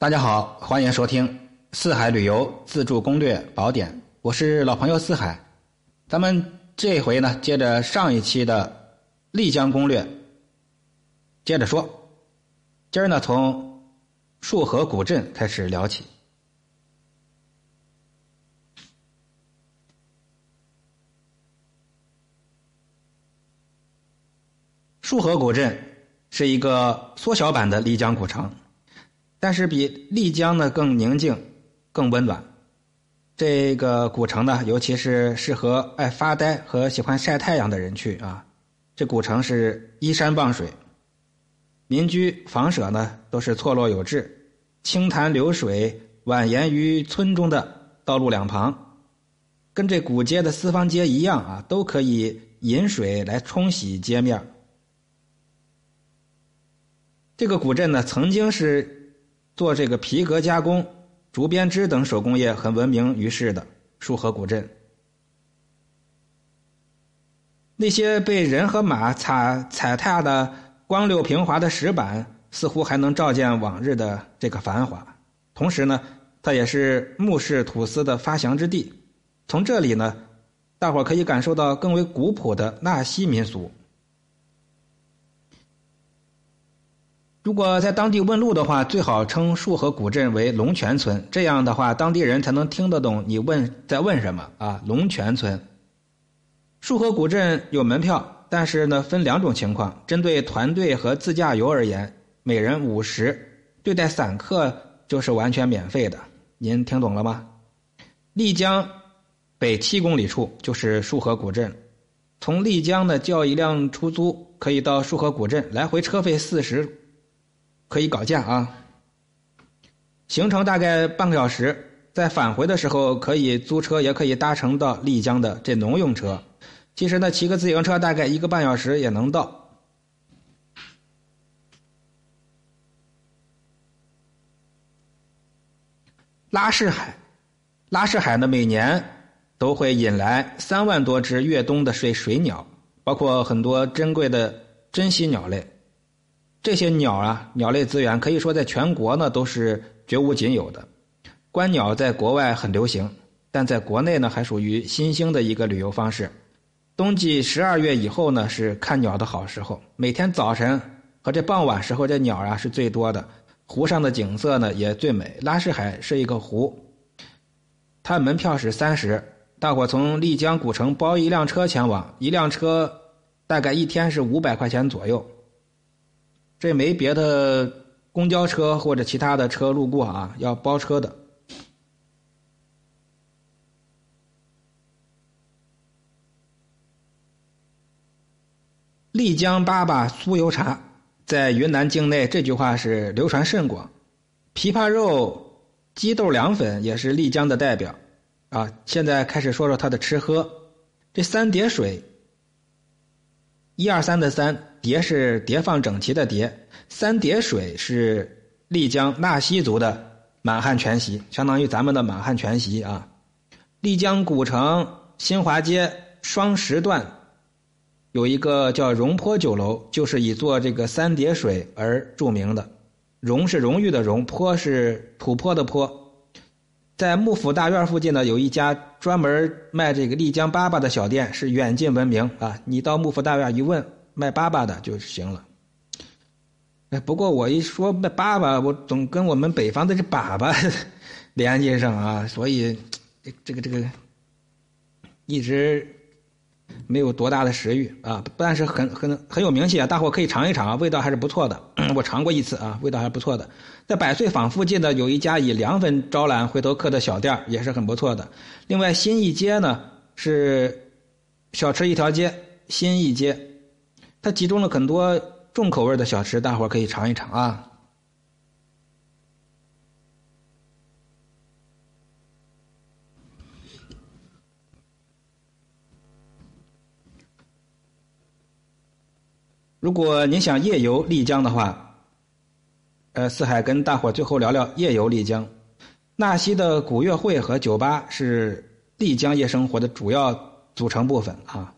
大家好，欢迎收听《四海旅游自助攻略宝典》，我是老朋友四海。咱们这回呢，接着上一期的丽江攻略，接着说。今儿呢，从束河古镇开始聊起。束河古镇是一个缩小版的丽江古城。但是比丽江呢更宁静、更温暖。这个古城呢，尤其是适合爱发呆和喜欢晒太阳的人去啊。这古城是依山傍水，民居房舍呢都是错落有致，清潭流水蜿蜒于村中的道路两旁，跟这古街的四方街一样啊，都可以引水来冲洗街面。这个古镇呢，曾经是。做这个皮革加工、竹编织等手工业很闻名于世的束河古镇，那些被人和马踩踩踏的光溜平滑的石板，似乎还能照见往日的这个繁华。同时呢，它也是木氏土司的发祥之地。从这里呢，大伙可以感受到更为古朴的纳西民俗。如果在当地问路的话，最好称束河古镇为龙泉村，这样的话，当地人才能听得懂你问在问什么啊。龙泉村，束河古镇有门票，但是呢，分两种情况：针对团队和自驾游而言，每人五十；对待散客就是完全免费的。您听懂了吗？丽江北七公里处就是束河古镇，从丽江呢叫一辆出租，可以到束河古镇，来回车费四十。可以搞价啊！行程大概半个小时，在返回的时候可以租车，也可以搭乘到丽江的这农用车。其实呢，骑个自行车大概一个半小时也能到。拉市海，拉市海呢，每年都会引来三万多只越冬的水水鸟，包括很多珍贵的珍稀鸟类。这些鸟啊，鸟类资源可以说在全国呢都是绝无仅有的。观鸟在国外很流行，但在国内呢还属于新兴的一个旅游方式。冬季十二月以后呢是看鸟的好时候，每天早晨和这傍晚时候，这鸟啊是最多的，湖上的景色呢也最美。拉市海是一个湖，它门票是三十，大伙从丽江古城包一辆车前往，一辆车大概一天是五百块钱左右。这没别的公交车或者其他的车路过啊，要包车的。丽江粑粑酥油茶在云南境内，这句话是流传甚广。枇杷肉、鸡豆凉粉也是丽江的代表啊。现在开始说说它的吃喝，这三叠水。一二三的三叠是叠放整齐的叠，三叠水是丽江纳西族的满汉全席，相当于咱们的满汉全席啊。丽江古城新华街双十段有一个叫荣坡酒楼，就是以做这个三叠水而著名的。荣是荣誉的荣，坡是土坡的坡。在幕府大院附近呢，有一家专门卖这个丽江粑粑的小店，是远近闻名啊！你到幕府大院一问，卖粑粑的就行了。哎，不过我一说卖粑粑，我总跟我们北方的这粑粑 联系上啊，所以这个这个一直。没有多大的食欲啊，但是很很很有名气啊，大伙可以尝一尝啊，味道还是不错的。我尝过一次啊，味道还是不错的。在百岁坊附近呢，有一家以凉粉招揽回头客的小店，也是很不错的。另外，新义街呢是小吃一条街，新义街它集中了很多重口味的小吃，大伙可以尝一尝啊。如果您想夜游丽江的话，呃，四海跟大伙最后聊聊夜游丽江。纳西的古乐会和酒吧是丽江夜生活的主要组成部分啊。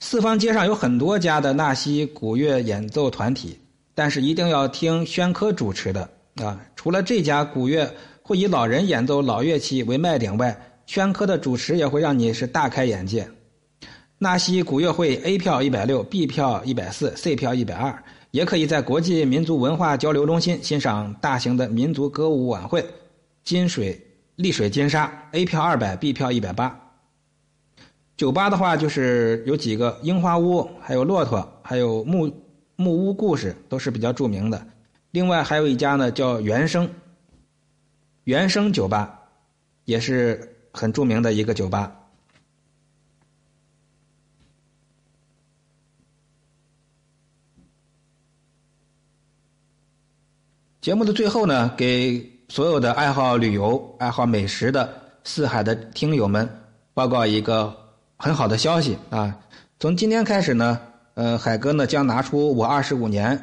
四方街上有很多家的纳西古乐演奏团体，但是一定要听宣科主持的啊。除了这家古乐会以老人演奏老乐器为卖点外，宣科的主持也会让你是大开眼界。纳西古乐会 A 票一百六，B 票一百四，C 票一百二，也可以在国际民族文化交流中心欣赏大型的民族歌舞晚会。金水丽水金沙 A 票二百，B 票一百八。酒吧的话就是有几个樱花屋，还有骆驼，还有木木屋故事都是比较著名的。另外还有一家呢叫原生，原生酒吧也是很著名的一个酒吧。节目的最后呢，给所有的爱好旅游、爱好美食的四海的听友们报告一个很好的消息啊！从今天开始呢，呃，海哥呢将拿出我二十五年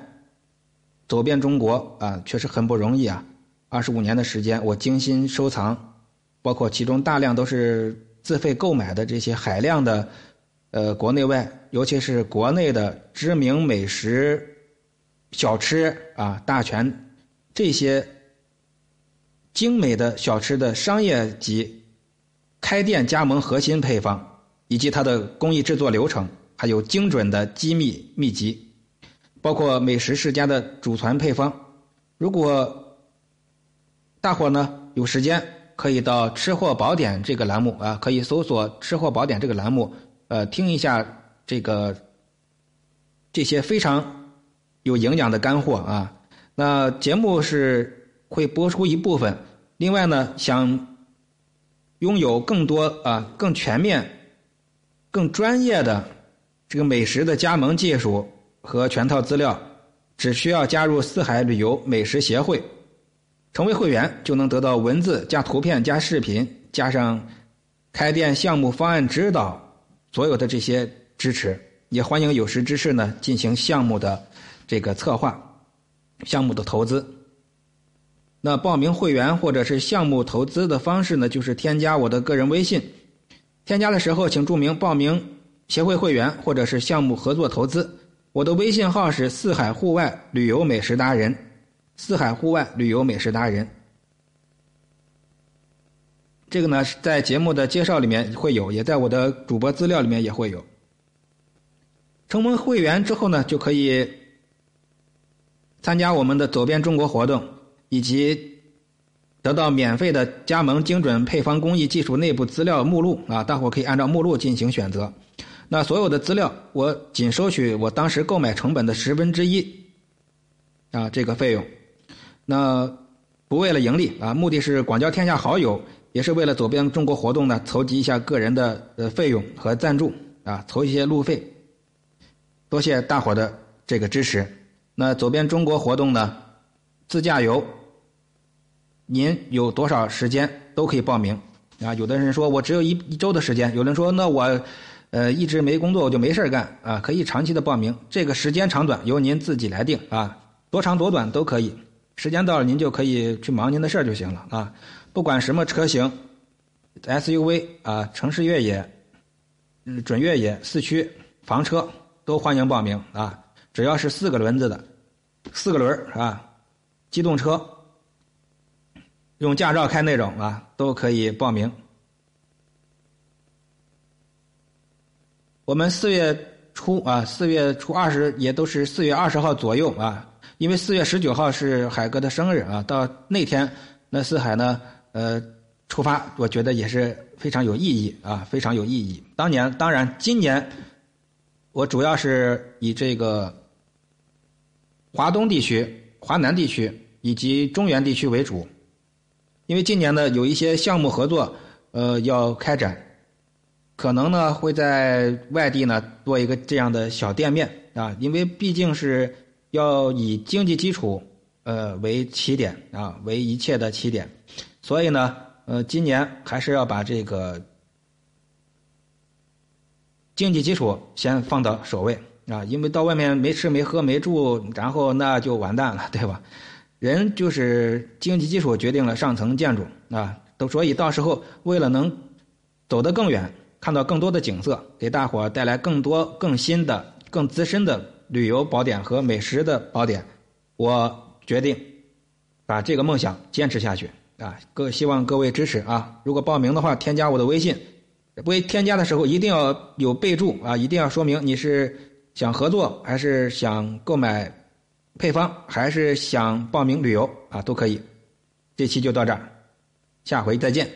走遍中国啊，确实很不容易啊！二十五年的时间，我精心收藏，包括其中大量都是自费购买的这些海量的呃国内外，尤其是国内的知名美食小吃啊，大全。这些精美的小吃的商业级开店加盟核心配方，以及它的工艺制作流程，还有精准的机密秘籍，包括美食世家的祖传配方。如果大伙呢有时间，可以到“吃货宝典”这个栏目啊，可以搜索“吃货宝典”这个栏目，呃，听一下这个这些非常有营养的干货啊。那节目是会播出一部分，另外呢，想拥有更多啊、更全面、更专业的这个美食的加盟技术和全套资料，只需要加入四海旅游美食协会，成为会员就能得到文字加图片加视频，加上开店项目方案指导，所有的这些支持，也欢迎有识之士呢进行项目的这个策划。项目的投资，那报名会员或者是项目投资的方式呢？就是添加我的个人微信，添加的时候请注明报名协会会员或者是项目合作投资。我的微信号是四海户外旅游美食达人，四海户外旅游美食达人。这个呢在节目的介绍里面会有，也在我的主播资料里面也会有。成为会员之后呢，就可以。参加我们的走遍中国活动，以及得到免费的加盟精准配方工艺技术内部资料目录啊，大伙可以按照目录进行选择。那所有的资料我仅收取我当时购买成本的十分之一啊，这个费用。那不为了盈利啊，目的是广交天下好友，也是为了走遍中国活动呢，筹集一下个人的呃费用和赞助啊，筹一些路费。多谢大伙的这个支持。那走遍中国活动呢？自驾游，您有多少时间都可以报名啊？有的人说我只有一一周的时间，有人说那我，呃，一直没工作我就没事干啊，可以长期的报名。这个时间长短由您自己来定啊，多长多短都可以。时间到了您就可以去忙您的事儿就行了啊。不管什么车型，SUV 啊，城市越野，嗯，准越野、四驱、房车都欢迎报名啊。只要是四个轮子的，四个轮儿啊，机动车，用驾照开那种啊，都可以报名。我们四月初啊，四月初二十也都是四月二十号左右啊，因为四月十九号是海哥的生日啊，到那天那四海呢，呃，出发，我觉得也是非常有意义啊，非常有意义。当年当然，今年我主要是以这个。华东地区、华南地区以及中原地区为主，因为今年呢有一些项目合作，呃要开展，可能呢会在外地呢做一个这样的小店面啊，因为毕竟是要以经济基础呃为起点啊，为一切的起点，所以呢呃今年还是要把这个经济基础先放到首位。啊，因为到外面没吃没喝没住，然后那就完蛋了，对吧？人就是经济基础决定了上层建筑啊，都所以到时候为了能走得更远，看到更多的景色，给大伙带来更多更新的、更资深的旅游宝典和美食的宝典，我决定把这个梦想坚持下去啊！各希望各位支持啊！如果报名的话，添加我的微信，微添加的时候一定要有备注啊，一定要说明你是想合作，还是想购买配方，还是想报名旅游啊，都可以。这期就到这儿，下回再见。